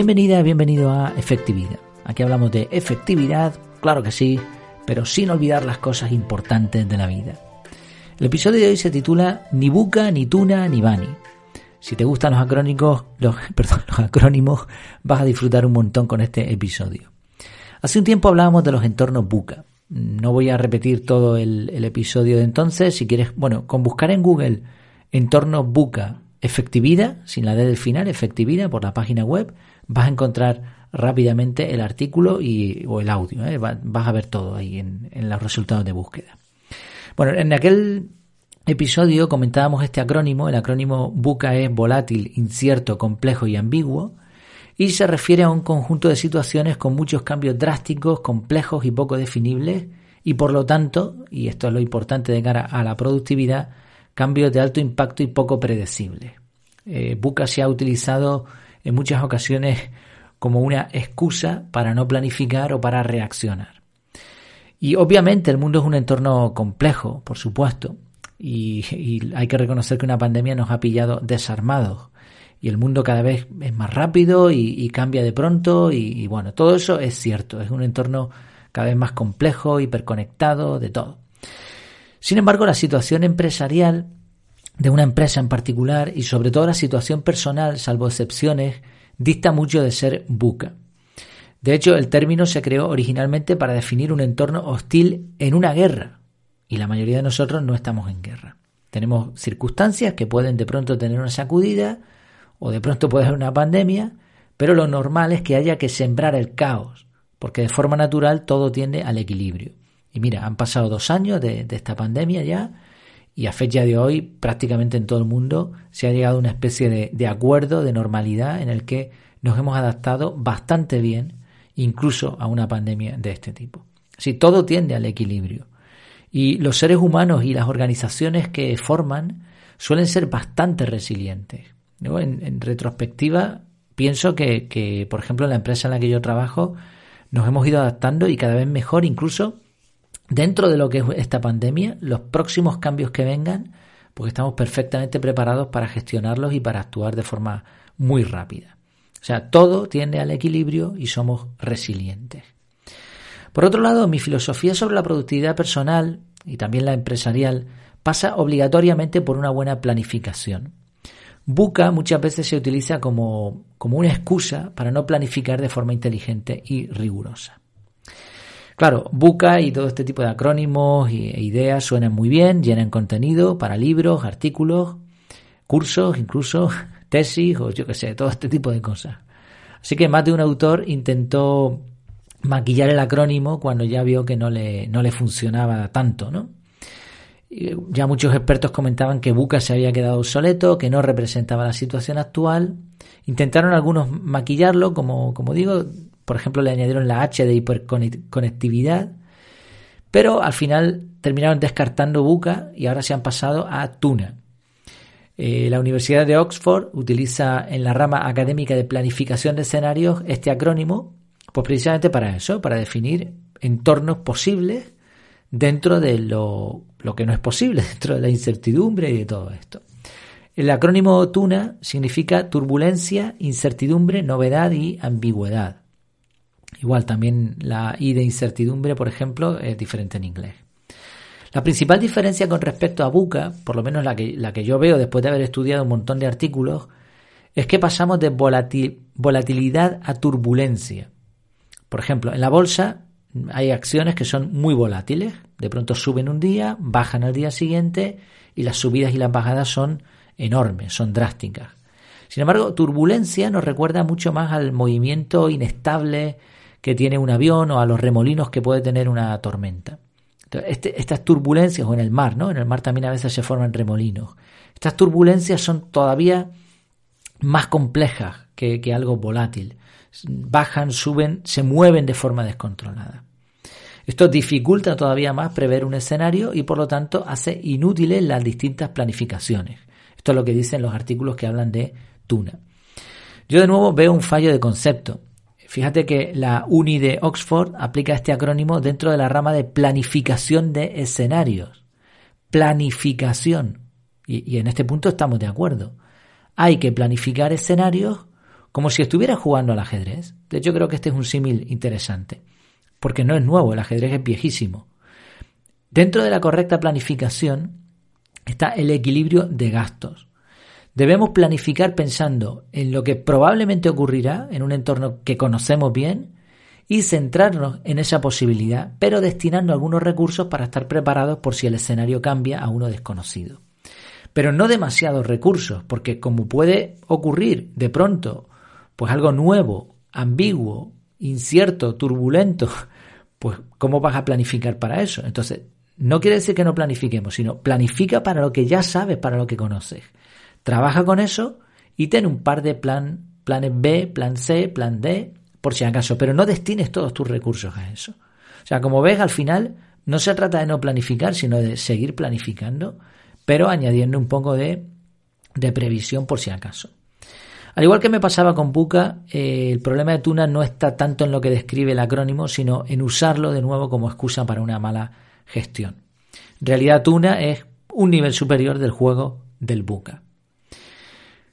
Bienvenida, bienvenido a Efectividad. Aquí hablamos de efectividad, claro que sí, pero sin olvidar las cosas importantes de la vida. El episodio de hoy se titula Ni Buca, ni Tuna, ni Bani. Si te gustan los acrónimos, los, perdón, los acrónimos, vas a disfrutar un montón con este episodio. Hace un tiempo hablábamos de los entornos Buca. No voy a repetir todo el, el episodio de entonces. Si quieres, bueno, con buscar en Google entornos Buca efectividad, sin la D del final, efectividad por la página web, vas a encontrar rápidamente el artículo y, o el audio. ¿eh? Vas a ver todo ahí en, en los resultados de búsqueda. Bueno, en aquel episodio comentábamos este acrónimo. El acrónimo BUCA es volátil, incierto, complejo y ambiguo. Y se refiere a un conjunto de situaciones con muchos cambios drásticos, complejos y poco definibles. Y por lo tanto, y esto es lo importante de cara a la productividad, cambios de alto impacto y poco predecibles. Eh, BUCA se ha utilizado en muchas ocasiones como una excusa para no planificar o para reaccionar. Y obviamente el mundo es un entorno complejo, por supuesto, y, hay que reconocer que una pandemia nos ha pillado desarmados. Y el mundo cada vez es más rápido y, y cambia de pronto y, y, bueno, todo eso es cierto, es un entorno cada vez más complejo, hiperconectado, de todo. Sin embargo, la situación empresarial de una empresa en particular y sobre todo la situación personal, salvo excepciones, dista mucho de ser buca. De hecho, el término se creó originalmente para definir un entorno hostil en una guerra, y la mayoría de nosotros no estamos en guerra. Tenemos circunstancias que pueden de pronto tener una sacudida, o de pronto puede haber una pandemia, pero lo normal es que haya que sembrar el caos, porque de forma natural todo tiende al equilibrio. Y mira, han pasado dos años de, de esta pandemia ya, y a fecha de hoy prácticamente en todo el mundo se ha llegado a una especie de, acuerdo, de normalidad en el que nos hemos adaptado bastante bien incluso a una pandemia de este tipo. Así todo tiende al equilibrio y los seres humanos y las organizaciones que forman suelen ser bastante resilientes. en, retrospectiva pienso que, que, por ejemplo, en la empresa en la que yo trabajo nos hemos ido adaptando y cada vez mejor incluso dentro de lo que es esta pandemia, los próximos cambios que vengan, pues estamos perfectamente preparados para gestionarlos y para actuar de forma muy rápida. O sea, todo tiende al equilibrio y somos resilientes. Por otro lado, mi filosofía sobre la productividad personal y también la empresarial pasa obligatoriamente por una buena planificación. Buca muchas veces se utiliza como, como una excusa para no planificar de forma inteligente y rigurosa. Claro, Buca y todo este tipo de acrónimos e ideas suenan muy bien, llenan contenido para libros, artículos, cursos, incluso tesis o yo qué sé, todo este tipo de cosas. Así que más de un autor intentó maquillar el acrónimo cuando ya vio que no le, no le funcionaba tanto, ¿no? Ya muchos expertos comentaban que Buca se había quedado obsoleto, que no representaba la situación actual. Intentaron algunos maquillarlo, como, como digo, por ejemplo, le añadieron la H de hiperconectividad, pero al final terminaron descartando Buca y ahora se han pasado a Tuna. Eh, la Universidad de Oxford utiliza en la rama académica de planificación de escenarios este acrónimo, pues precisamente para eso, para definir entornos posibles dentro de lo, lo que no es posible, dentro de la incertidumbre y de todo esto. El acrónimo TUNA significa turbulencia, incertidumbre, novedad y ambigüedad. Igual también la I de incertidumbre, por ejemplo, es diferente en inglés. La principal diferencia con respecto a Buca, por lo menos la que, la que yo veo después de haber estudiado un montón de artículos, es que pasamos de volatil, volatilidad a turbulencia. Por ejemplo, en la bolsa hay acciones que son muy volátiles. De pronto suben un día, bajan al día siguiente y las subidas y las bajadas son enormes, son drásticas. Sin embargo, turbulencia nos recuerda mucho más al movimiento inestable, que tiene un avión o a los remolinos que puede tener una tormenta. Este, estas turbulencias, o en el mar, ¿no? En el mar también a veces se forman remolinos. Estas turbulencias son todavía más complejas que, que algo volátil. Bajan, suben, se mueven de forma descontrolada. Esto dificulta todavía más prever un escenario y por lo tanto hace inútiles las distintas planificaciones. Esto es lo que dicen los artículos que hablan de Tuna. Yo de nuevo veo un fallo de concepto. Fíjate que la Uni de Oxford aplica este acrónimo dentro de la rama de planificación de escenarios. Planificación. Y, y, en este punto estamos de acuerdo. Hay que planificar escenarios como si estuviera jugando al ajedrez. De hecho, creo que este es un símil interesante, porque no es nuevo, el ajedrez es viejísimo. Dentro de la correcta planificación está el equilibrio de gastos. Debemos planificar pensando en lo que probablemente ocurrirá en un entorno que conocemos bien y centrarnos en esa posibilidad, pero destinando algunos recursos para estar preparados por si el escenario cambia a uno desconocido. Pero no demasiados recursos, porque como puede ocurrir de pronto, pues algo nuevo, ambiguo, incierto, turbulento, pues ¿cómo vas a planificar para eso? Entonces, no quiere decir que no planifiquemos, sino planifica para lo que ya sabes, para lo que conoces. Trabaja con eso y ten un par de plan, planes B, plan C, plan D, por si acaso, pero no destines todos tus recursos a eso. O sea, como ves, al final no se trata de no planificar, sino de seguir planificando, pero añadiendo un poco de, de previsión por si acaso. Al igual que me pasaba con Buca, eh, el problema de Tuna no está tanto en lo que describe el acrónimo, sino en usarlo de nuevo como excusa para una mala gestión. En realidad Tuna es un nivel superior del juego del Buca.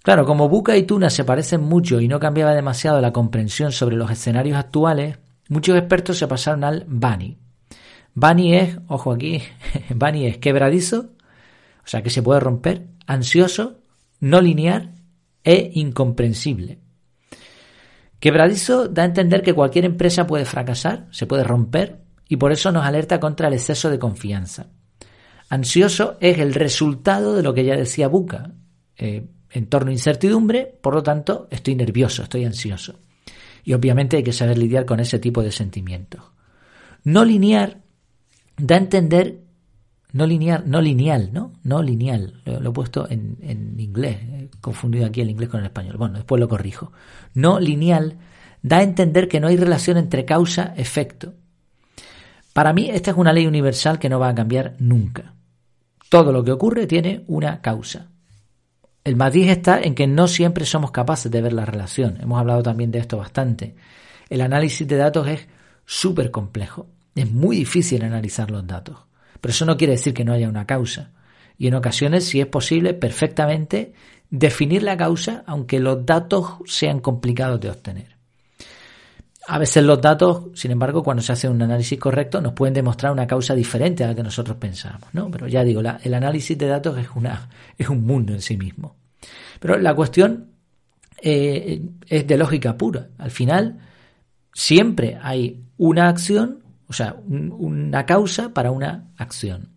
Claro, como Buca y Tuna se parecen mucho y no cambiaba demasiado la comprensión sobre los escenarios actuales, muchos expertos se pasaron al Bani. Bani es, ojo aquí, Bani es quebradizo, o sea que se puede romper, ansioso, no lineal e incomprensible. Quebradizo da a entender que cualquier empresa puede fracasar, se puede romper y por eso nos alerta contra el exceso de confianza. Ansioso es el resultado de lo que ya decía Buca. Eh, entorno incertidumbre, por lo tanto, estoy nervioso, estoy ansioso. Y obviamente hay que saber lidiar con ese tipo de sentimientos. No lineal da a entender, no lineal, no lineal, ¿no? No lineal, lo, he puesto en, en, inglés, he confundido aquí el inglés con el español. Bueno, después lo corrijo. No lineal da a entender que no hay relación entre causa-efecto. Para mí, esta es una ley universal que no va a cambiar nunca. Todo lo que ocurre tiene una causa. El matiz está en que no siempre somos capaces de ver la relación. Hemos hablado también de esto bastante. El análisis de datos es súper complejo. Es muy difícil analizar los datos. Pero eso no quiere decir que no haya una causa. Y en ocasiones, si es posible, perfectamente definir la causa, aunque los datos sean complicados de obtener. A veces los datos, sin embargo, cuando se hace un análisis correcto, nos pueden demostrar una causa diferente a la que nosotros pensamos, ¿no? Pero ya digo, el análisis de datos es, un mundo en sí mismo. Pero la cuestión eh, es de lógica pura. Al final, siempre hay una acción, o sea, una causa para una acción.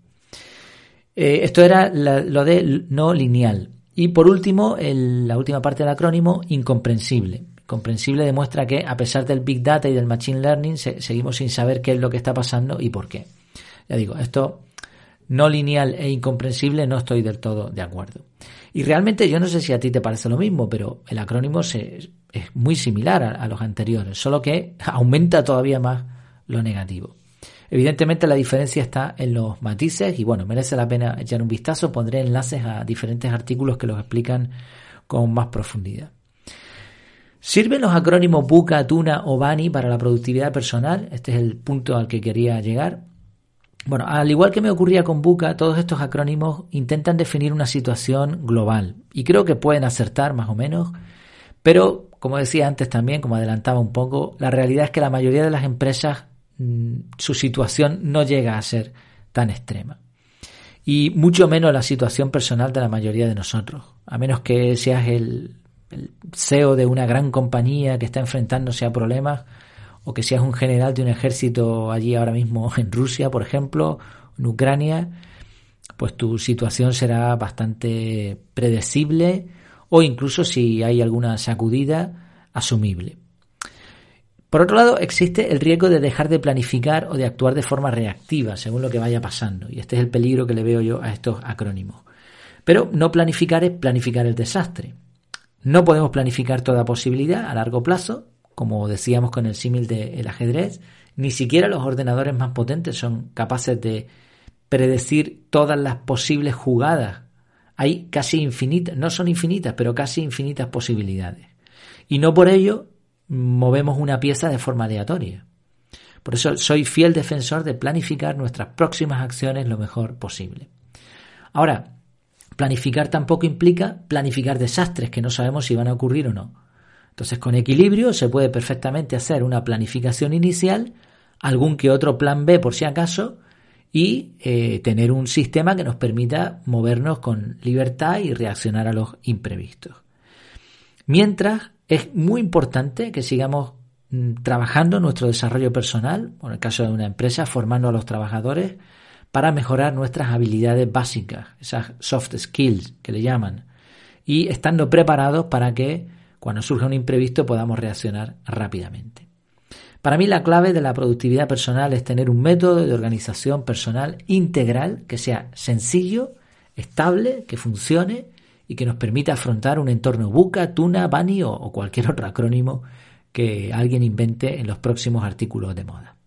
Eh, esto era lo de no lineal. Y por último, la última parte del acrónimo, incomprensible comprensible demuestra que, a pesar del Big Data y del Machine Learning, seguimos sin saber qué es lo que está pasando y por qué. Ya digo, esto no lineal e incomprensible no estoy del todo de acuerdo. Y realmente yo no sé si a ti te parece lo mismo, pero el acrónimo es muy similar a, a los anteriores, solo que aumenta todavía más lo negativo. Evidentemente la diferencia está en los matices y bueno, merece la pena echar un vistazo. Pondré enlaces a diferentes artículos que los explican con más profundidad. ¿Sirven los acrónimos Buca, Tuna o Bani para la productividad personal? Este es el punto al que quería llegar. Bueno, al igual que me ocurría con Buca, todos estos acrónimos intentan definir una situación global y creo que pueden acertar más o menos, pero como decía antes también, como adelantaba un poco, la realidad es que la mayoría de las empresas mm, su situación no llega a ser tan extrema. Y mucho menos la situación personal de la mayoría de nosotros, a menos que seas el, el CEO de una gran compañía que está enfrentándose a problemas, o que seas un general de un ejército allí ahora mismo en Rusia, por ejemplo, en Ucrania, pues tu situación será bastante predecible o incluso si hay alguna sacudida, asumible. Por otro lado, existe el riesgo de dejar de planificar o de actuar de forma reactiva según lo que vaya pasando, y este es el peligro que le veo yo a estos acrónimos. Pero no planificar es planificar el desastre. No podemos planificar toda posibilidad a largo plazo, como decíamos con el símil del ajedrez, ni siquiera los ordenadores más potentes son capaces de predecir todas las posibles jugadas. Hay casi infinitas, no son infinitas, pero casi infinitas posibilidades. Y no por ello movemos una pieza de forma aleatoria. Por eso soy fiel defensor de planificar nuestras próximas acciones lo mejor posible. Ahora, Planificar tampoco implica planificar desastres que no sabemos si van a ocurrir o no. Entonces, con equilibrio se puede perfectamente hacer una planificación inicial, algún que otro plan B por si acaso, y eh, tener un sistema que nos permita movernos con libertad y reaccionar a los imprevistos. Mientras, es muy importante que sigamos mm, trabajando nuestro desarrollo personal, en el caso de una empresa, formando a los trabajadores para mejorar nuestras habilidades básicas, esas soft skills que le llaman, y estando preparados para que cuando surja un imprevisto podamos reaccionar rápidamente. Para mí la clave de la productividad personal es tener un método de organización personal integral que sea sencillo, estable, que funcione y que nos permita afrontar un entorno buca, tuna, bani o, o cualquier otro acrónimo que alguien invente en los próximos artículos de moda.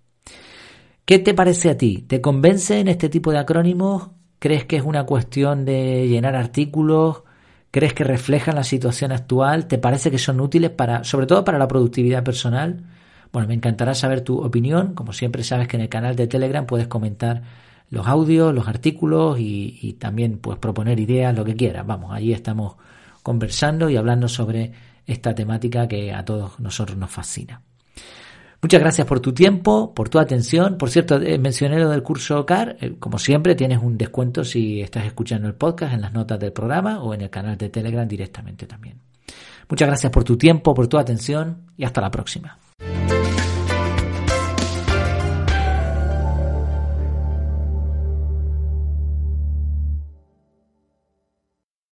¿Qué te parece a ti? ¿Te convencen este tipo de acrónimos? ¿Crees que es una cuestión de llenar artículos? ¿Crees que reflejan la situación actual? ¿Te parece que son útiles para, sobre todo para la productividad personal? Bueno, me encantará saber tu opinión. Como siempre sabes que en el canal de Telegram puedes comentar los audios, los artículos y, también puedes proponer ideas, lo que quieras. Vamos, allí estamos conversando y hablando sobre esta temática que a todos nosotros nos fascina. Muchas gracias por tu tiempo, por tu atención. Por cierto, eh, mencioné lo del curso CAR. Eh, como siempre, tienes un descuento si estás escuchando el podcast en las notas del programa o en el canal de Telegram directamente también. Muchas gracias por tu tiempo, por tu atención y hasta la próxima.